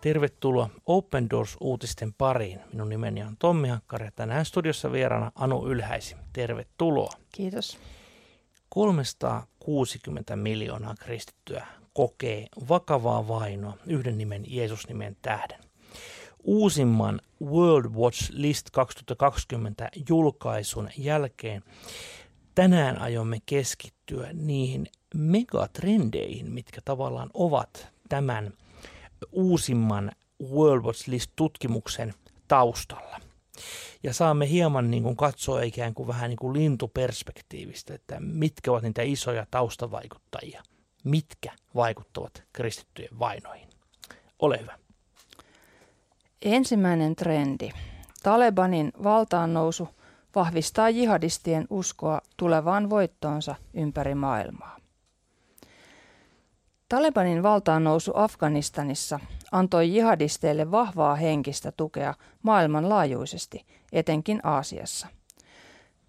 Tervetuloa Open Doors-uutisten pariin. Minun nimeni on Tommi Hakkari ja tänään studiossa vieraana Anu Ylhäisi. Tervetuloa. Kiitos. 360 miljoonaa kristittyä kokee vakavaa vainoa yhden nimen Jeesus-nimen tähden. Uusimman World Watch List 2020 julkaisun jälkeen tänään aiomme keskittyä niihin megatrendeihin, mitkä tavallaan ovat tämän uusimman World Watch List-tutkimuksen taustalla. Ja saamme hieman niin kuin katsoa ikään kuin vähän niin kuin lintuperspektiivistä, että mitkä ovat niitä isoja taustavaikuttajia, mitkä vaikuttavat kristittyjen vainoihin. Ole hyvä. Ensimmäinen trendi. Talebanin valtaan nousu vahvistaa jihadistien uskoa tulevaan voittoonsa ympäri maailmaa. Talebanin valtaan nousu Afganistanissa antoi jihadisteille vahvaa henkistä tukea maailmanlaajuisesti, etenkin Aasiassa.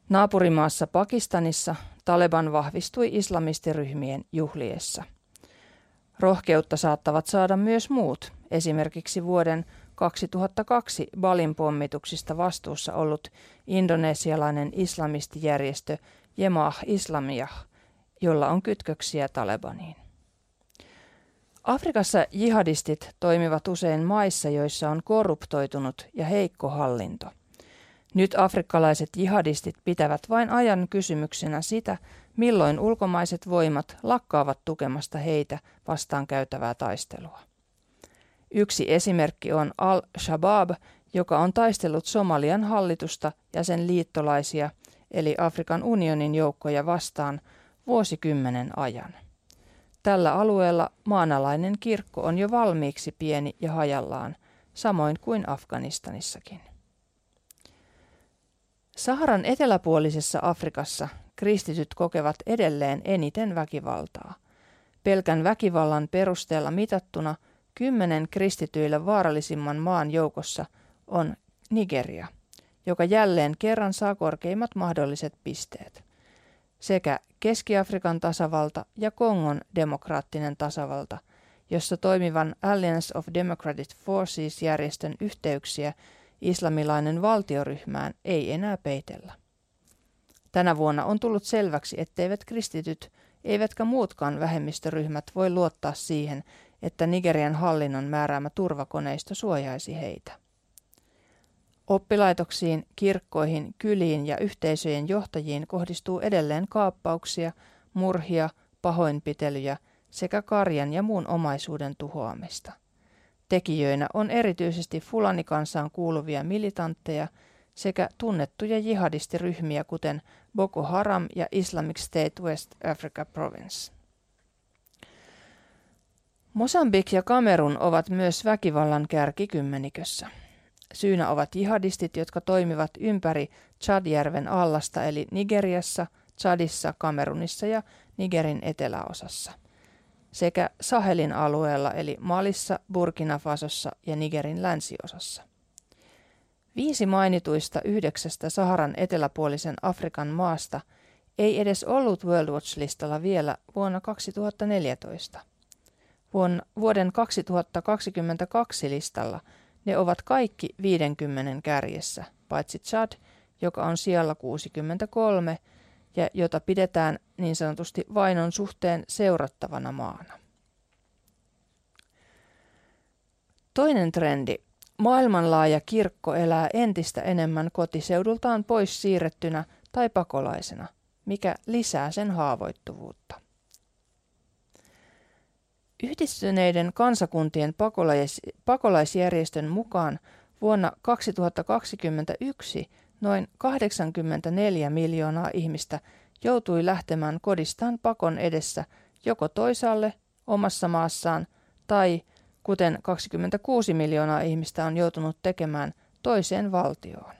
Naapurimaassa Pakistanissa Taleban vahvistui islamistiryhmien juhliessa. Rohkeutta saattavat saada myös muut, esimerkiksi vuoden 2002 Balin pommituksista vastuussa ollut indonesialainen islamistijärjestö Jemaah Islamiyah, jolla on kytköksiä Talebaniin. Afrikassa jihadistit toimivat usein maissa, joissa on korruptoitunut ja heikko hallinto. Nyt afrikkalaiset jihadistit pitävät vain ajan kysymyksenä sitä, milloin ulkomaiset voimat lakkaavat tukemasta heitä vastaan käytävää taistelua. Yksi esimerkki on Al-Shabaab, joka on taistellut Somalian hallitusta ja sen liittolaisia, eli Afrikan unionin joukkoja vastaan, vuosikymmenen ajan. Tällä alueella maanalainen kirkko on jo valmiiksi pieni ja hajallaan, samoin kuin Afganistanissakin. Saharan eteläpuolisessa Afrikassa kristityt kokevat edelleen eniten väkivaltaa. Pelkän väkivallan perusteella mitattuna kymmenen kristityille vaarallisimman maan joukossa on Nigeria, joka jälleen kerran saa korkeimmat mahdolliset pisteet sekä Keski-Afrikan tasavalta ja Kongon demokraattinen tasavalta, jossa toimivan Alliance of Democratic Forces-järjestön yhteyksiä islamilainen valtioryhmään ei enää peitellä. Tänä vuonna on tullut selväksi, etteivät kristityt eivätkä muutkaan vähemmistöryhmät voi luottaa siihen, että Nigerian hallinnon määräämä turvakoneisto suojaisi heitä. Oppilaitoksiin, kirkkoihin, kyliin ja yhteisöjen johtajiin kohdistuu edelleen kaappauksia, murhia, pahoinpitelyjä sekä karjan ja muun omaisuuden tuhoamista. Tekijöinä on erityisesti fulanikansaan kuuluvia militantteja sekä tunnettuja jihadistiryhmiä kuten Boko Haram ja Islamic State West Africa Province. Mosambik ja Kamerun ovat myös väkivallan kärkikymmenikössä. Syynä ovat jihadistit, jotka toimivat ympäri Chadjärven allasta eli Nigeriassa, Chadissa, Kamerunissa ja Nigerin eteläosassa sekä Sahelin alueella eli Malissa, Burkina Fasossa ja Nigerin länsiosassa. Viisi mainituista yhdeksästä Saharan eteläpuolisen Afrikan maasta ei edes ollut World Watch-listalla vielä vuonna 2014. Vuoden 2022 listalla – ne ovat kaikki 50 kärjessä, paitsi Chad, joka on siellä 63 ja jota pidetään niin sanotusti vainon suhteen seurattavana maana. Toinen trendi. Maailmanlaaja kirkko elää entistä enemmän kotiseudultaan pois siirrettynä tai pakolaisena, mikä lisää sen haavoittuvuutta. Yhdistyneiden kansakuntien pakolais- pakolaisjärjestön mukaan vuonna 2021 noin 84 miljoonaa ihmistä joutui lähtemään kodistaan pakon edessä joko toisaalle omassa maassaan tai, kuten 26 miljoonaa ihmistä on joutunut tekemään, toiseen valtioon.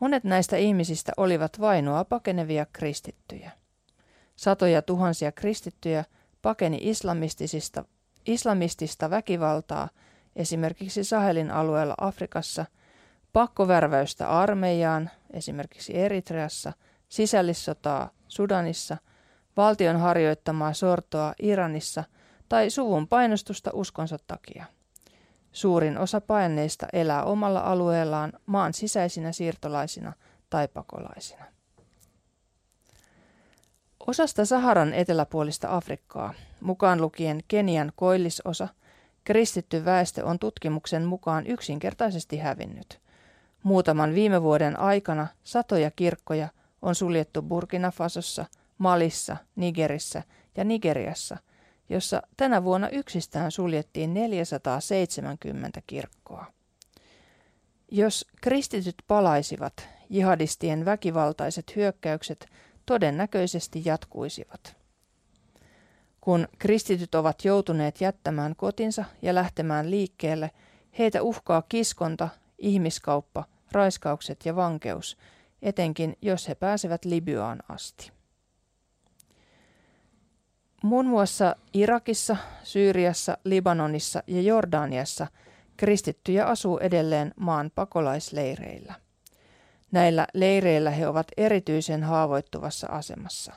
Monet näistä ihmisistä olivat vainoa pakenevia kristittyjä. Satoja tuhansia kristittyjä – pakeni islamistisista, islamistista väkivaltaa esimerkiksi Sahelin alueella Afrikassa, pakkovärväystä armeijaan esimerkiksi Eritreassa, sisällissotaa Sudanissa, valtion harjoittamaa sortoa Iranissa tai suvun painostusta uskonsa takia. Suurin osa paenneista elää omalla alueellaan maan sisäisinä siirtolaisina tai pakolaisina. Osasta Saharan eteläpuolista Afrikkaa, mukaan lukien Kenian koillisosa, kristitty väestö on tutkimuksen mukaan yksinkertaisesti hävinnyt. Muutaman viime vuoden aikana satoja kirkkoja on suljettu Burkina Fasossa, Malissa, Nigerissä ja Nigeriassa, jossa tänä vuonna yksistään suljettiin 470 kirkkoa. Jos kristityt palaisivat, jihadistien väkivaltaiset hyökkäykset todennäköisesti jatkuisivat. Kun kristityt ovat joutuneet jättämään kotinsa ja lähtemään liikkeelle, heitä uhkaa kiskonta, ihmiskauppa, raiskaukset ja vankeus, etenkin jos he pääsevät Libyaan asti. Muun muassa Irakissa, Syyriassa, Libanonissa ja Jordaniassa kristittyjä asuu edelleen maan pakolaisleireillä. Näillä leireillä he ovat erityisen haavoittuvassa asemassa.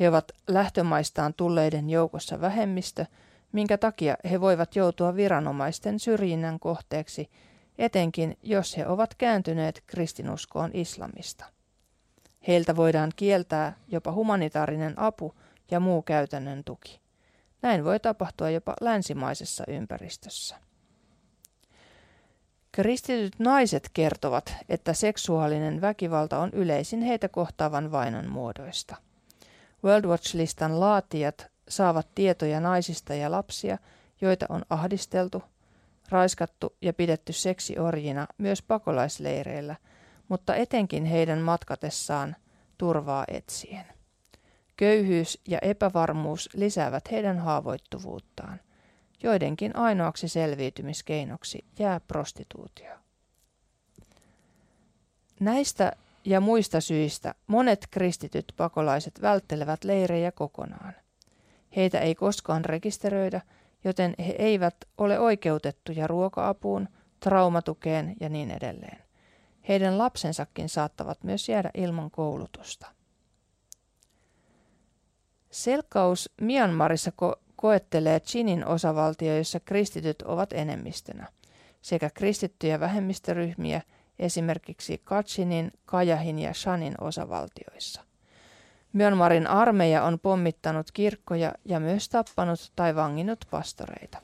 He ovat lähtömaistaan tulleiden joukossa vähemmistö, minkä takia he voivat joutua viranomaisten syrjinnän kohteeksi, etenkin jos he ovat kääntyneet kristinuskoon islamista. Heiltä voidaan kieltää jopa humanitaarinen apu ja muu käytännön tuki. Näin voi tapahtua jopa länsimaisessa ympäristössä. Kristityt naiset kertovat, että seksuaalinen väkivalta on yleisin heitä kohtaavan vainon muodoista. World Watch-listan laatijat saavat tietoja naisista ja lapsia, joita on ahdisteltu, raiskattu ja pidetty seksiorjina myös pakolaisleireillä, mutta etenkin heidän matkatessaan turvaa etsien. Köyhyys ja epävarmuus lisäävät heidän haavoittuvuuttaan – Joidenkin ainoaksi selviytymiskeinoksi jää prostituutio. Näistä ja muista syistä monet kristityt pakolaiset välttelevät leirejä kokonaan. Heitä ei koskaan rekisteröidä, joten he eivät ole oikeutettuja ruoka-apuun, traumatukeen ja niin edelleen. Heidän lapsensakin saattavat myös jäädä ilman koulutusta. Selkkaus Myanmarissa ko- koettelee Chinin osavaltio, jossa kristityt ovat enemmistönä, sekä kristittyjä vähemmistöryhmiä esimerkiksi Kachinin, Kajahin ja Shanin osavaltioissa. Myanmarin armeija on pommittanut kirkkoja ja myös tappanut tai vanginnut pastoreita.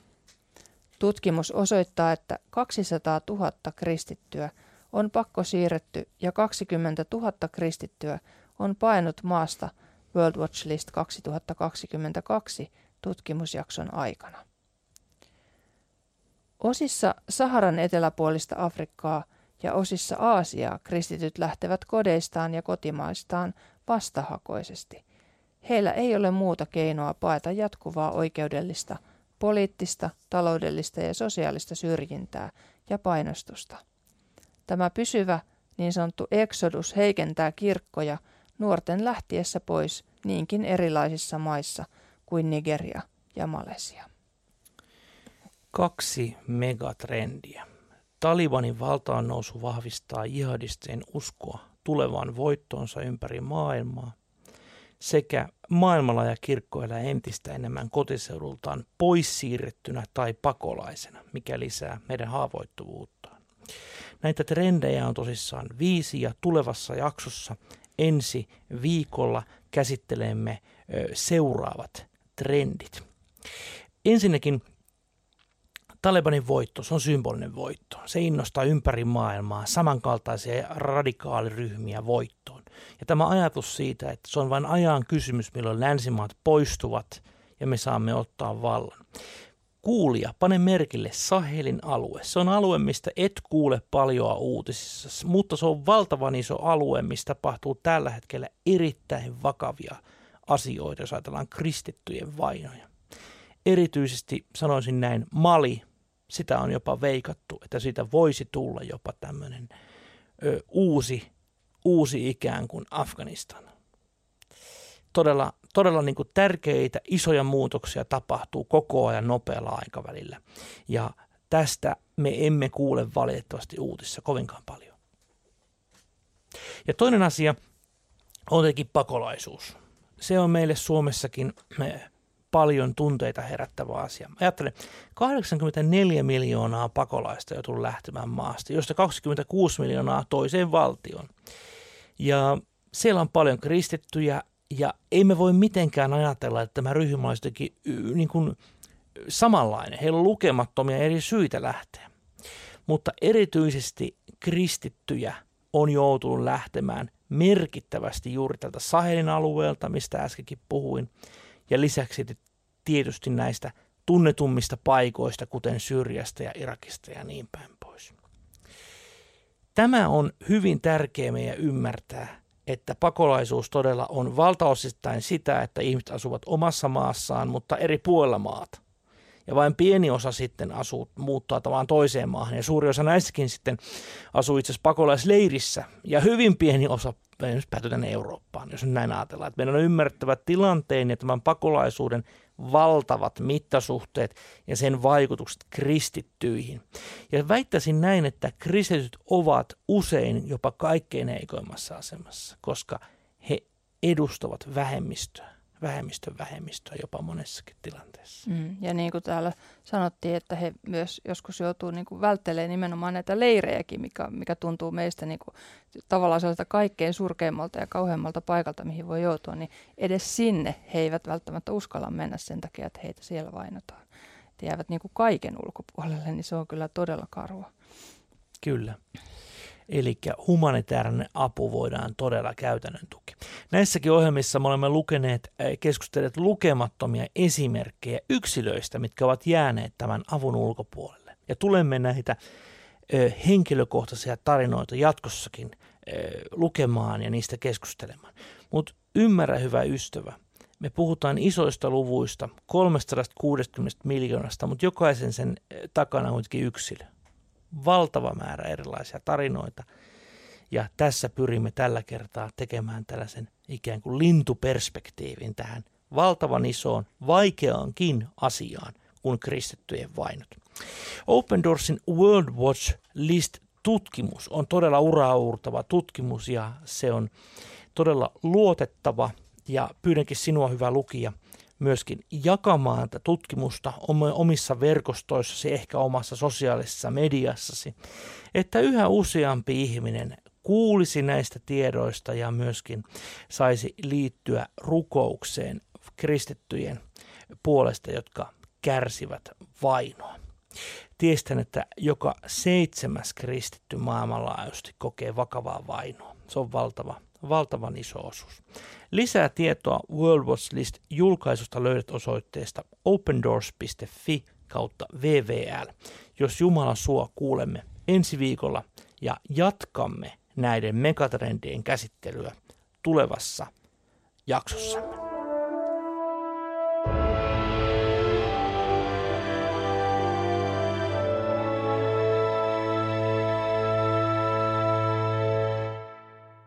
Tutkimus osoittaa, että 200 000 kristittyä on pakko siirretty ja 20 000 kristittyä on painut maasta World Watch List 2022 tutkimusjakson aikana. Osissa Saharan eteläpuolista Afrikkaa ja osissa Aasiaa kristityt lähtevät kodeistaan ja kotimaistaan vastahakoisesti. Heillä ei ole muuta keinoa paeta jatkuvaa oikeudellista, poliittista, taloudellista ja sosiaalista syrjintää ja painostusta. Tämä pysyvä niin sanottu eksodus heikentää kirkkoja nuorten lähtiessä pois niinkin erilaisissa maissa – kuin Nigeria ja Malesia. Kaksi megatrendiä. Talibanin valtaan nousu vahvistaa jihadistien uskoa tulevaan voittoonsa ympäri maailmaa sekä maailmalla ja kirkko elää entistä enemmän kotiseudultaan pois siirrettynä tai pakolaisena, mikä lisää meidän haavoittuvuuttaan. Näitä trendejä on tosissaan viisi ja tulevassa jaksossa ensi viikolla käsittelemme seuraavat trendit. Ensinnäkin Talebanin voitto, se on symbolinen voitto. Se innostaa ympäri maailmaa samankaltaisia radikaaliryhmiä voittoon. Ja tämä ajatus siitä, että se on vain ajan kysymys, milloin länsimaat poistuvat ja me saamme ottaa vallan. Kuulija, pane merkille Sahelin alue. Se on alue, mistä et kuule paljoa uutisissa, mutta se on valtavan iso alue, mistä tapahtuu tällä hetkellä erittäin vakavia asioita, jos ajatellaan kristittyjen vainoja. Erityisesti sanoisin näin, Mali, sitä on jopa veikattu, että siitä voisi tulla jopa tämmöinen ö, uusi, uusi ikään kuin Afganistan. Todella, todella niin kuin tärkeitä, isoja muutoksia tapahtuu koko ajan nopealla aikavälillä. Ja tästä me emme kuule valitettavasti uutissa kovinkaan paljon. Ja toinen asia on tietenkin pakolaisuus se on meille Suomessakin paljon tunteita herättävä asia. Ajattelen, 84 miljoonaa pakolaista joutuu lähtemään maasta, josta 26 miljoonaa toiseen valtioon. Ja siellä on paljon kristittyjä ja ei me voi mitenkään ajatella, että tämä ryhmä olisi jotenkin niin kuin samanlainen. Heillä on lukemattomia eri syitä lähteä. Mutta erityisesti kristittyjä on joutunut lähtemään merkittävästi juuri tältä Sahelin alueelta, mistä äskenkin puhuin, ja lisäksi tietysti näistä tunnetummista paikoista, kuten Syrjästä ja Irakista ja niin päin pois. Tämä on hyvin tärkeä meidän ymmärtää, että pakolaisuus todella on valtaosittain sitä, että ihmiset asuvat omassa maassaan, mutta eri puolella maata. Ja vain pieni osa sitten asuu, muuttaa tavallaan toiseen maahan. Ja suuri osa näistäkin sitten asuu itse asiassa pakolaisleirissä. Ja hyvin pieni osa päätyy tänne Eurooppaan, jos näin ajatellaan. Että meidän on ymmärrettävä tilanteen ja tämän pakolaisuuden valtavat mittasuhteet ja sen vaikutukset kristittyihin. Ja väittäisin näin, että kristityt ovat usein jopa kaikkein heikoimmassa asemassa, koska he edustavat vähemmistöä vähemmistön vähemmistöä jopa monessakin tilanteessa. Mm, ja niin kuin täällä sanottiin, että he myös joskus joutuu niin kuin välttelemään nimenomaan näitä leirejäkin, mikä, mikä tuntuu meistä niin kuin, tavallaan sellaiselta kaikkein surkeimmalta ja kauheammalta paikalta, mihin voi joutua, niin edes sinne he eivät välttämättä uskalla mennä sen takia, että heitä siellä vainotaan. Että jäävät niin kuin kaiken ulkopuolelle, niin se on kyllä todella karua. Kyllä. Eli humanitaarinen apu voidaan todella käytännön tuki. Näissäkin ohjelmissa me olemme lukeneet, eh, keskustelleet lukemattomia esimerkkejä yksilöistä, mitkä ovat jääneet tämän avun ulkopuolelle. Ja tulemme näitä eh, henkilökohtaisia tarinoita jatkossakin eh, lukemaan ja niistä keskustelemaan. Mutta ymmärrä hyvä ystävä, me puhutaan isoista luvuista, 360 miljoonasta, mutta jokaisen sen takana on kuitenkin yksilö valtava määrä erilaisia tarinoita. Ja tässä pyrimme tällä kertaa tekemään tällaisen ikään kuin lintuperspektiivin tähän valtavan isoon, vaikeaankin asiaan kuin kristittyjen vainot. Open Doorsin World Watch List tutkimus on todella uraurtava tutkimus ja se on todella luotettava ja pyydänkin sinua hyvä lukija – myöskin jakamaan tätä tutkimusta omissa verkostoissasi, ehkä omassa sosiaalisessa mediassasi, että yhä useampi ihminen kuulisi näistä tiedoista ja myöskin saisi liittyä rukoukseen kristittyjen puolesta, jotka kärsivät vainoa. Tiestän, että joka seitsemäs kristitty maailmanlaajuisesti kokee vakavaa vainoa. Se on valtava, valtavan iso osuus. Lisää tietoa World Watch List julkaisusta löydät osoitteesta opendoors.fi kautta VVL. Jos Jumala suo, kuulemme ensi viikolla ja jatkamme näiden megatrendien käsittelyä tulevassa jaksossamme.